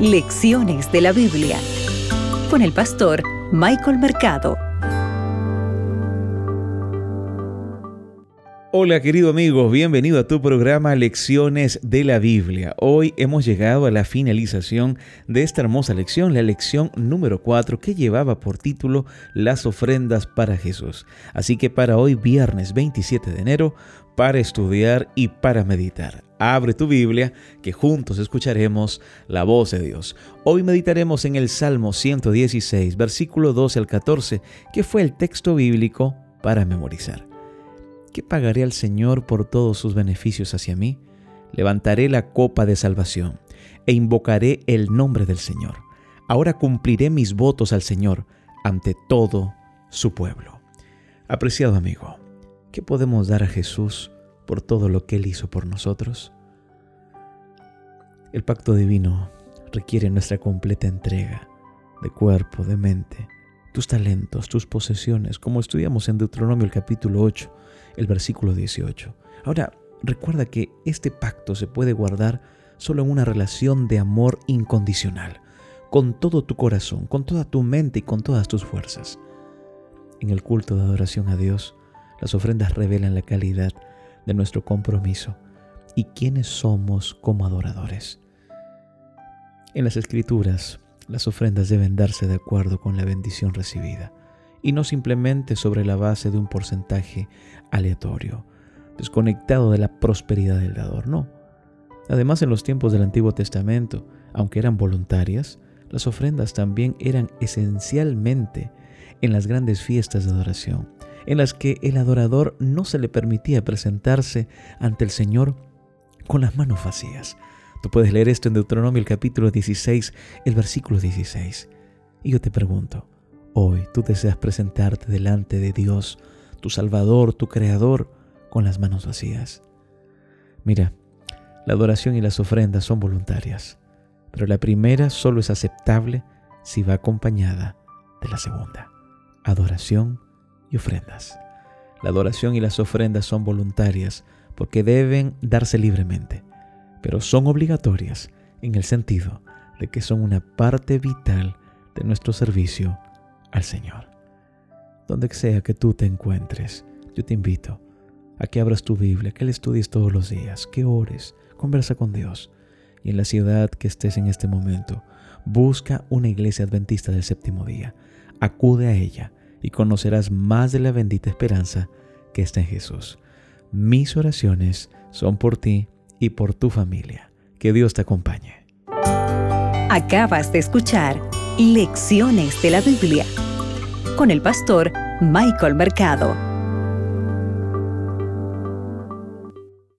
Lecciones de la Biblia con el pastor Michael Mercado. Hola querido amigo, bienvenido a tu programa Lecciones de la Biblia. Hoy hemos llegado a la finalización de esta hermosa lección, la lección número 4 que llevaba por título Las ofrendas para Jesús. Así que para hoy viernes 27 de enero, para estudiar y para meditar. Abre tu Biblia, que juntos escucharemos la voz de Dios. Hoy meditaremos en el Salmo 116, versículo 12 al 14, que fue el texto bíblico para memorizar. ¿Qué pagaré al Señor por todos sus beneficios hacia mí? Levantaré la copa de salvación e invocaré el nombre del Señor. Ahora cumpliré mis votos al Señor ante todo su pueblo. Apreciado amigo, ¿qué podemos dar a Jesús por todo lo que Él hizo por nosotros? El pacto divino requiere nuestra completa entrega de cuerpo, de mente, tus talentos, tus posesiones, como estudiamos en Deuteronomio el capítulo 8 el versículo 18. Ahora, recuerda que este pacto se puede guardar solo en una relación de amor incondicional, con todo tu corazón, con toda tu mente y con todas tus fuerzas. En el culto de adoración a Dios, las ofrendas revelan la calidad de nuestro compromiso y quiénes somos como adoradores. En las escrituras, las ofrendas deben darse de acuerdo con la bendición recibida y no simplemente sobre la base de un porcentaje aleatorio, desconectado de la prosperidad del dador, no. Además, en los tiempos del Antiguo Testamento, aunque eran voluntarias, las ofrendas también eran esencialmente en las grandes fiestas de adoración, en las que el adorador no se le permitía presentarse ante el Señor con las manos vacías. Tú puedes leer esto en Deuteronomio el capítulo 16, el versículo 16. Y yo te pregunto, Hoy tú deseas presentarte delante de Dios, tu Salvador, tu Creador, con las manos vacías. Mira, la adoración y las ofrendas son voluntarias, pero la primera solo es aceptable si va acompañada de la segunda, adoración y ofrendas. La adoración y las ofrendas son voluntarias porque deben darse libremente, pero son obligatorias en el sentido de que son una parte vital de nuestro servicio al Señor. Donde sea que tú te encuentres, yo te invito a que abras tu Biblia, que la estudies todos los días, que ores, conversa con Dios. Y en la ciudad que estés en este momento, busca una iglesia adventista del séptimo día. Acude a ella y conocerás más de la bendita esperanza que está en Jesús. Mis oraciones son por ti y por tu familia. Que Dios te acompañe. Acabas de escuchar Lecciones de la Biblia con el pastor Michael Mercado.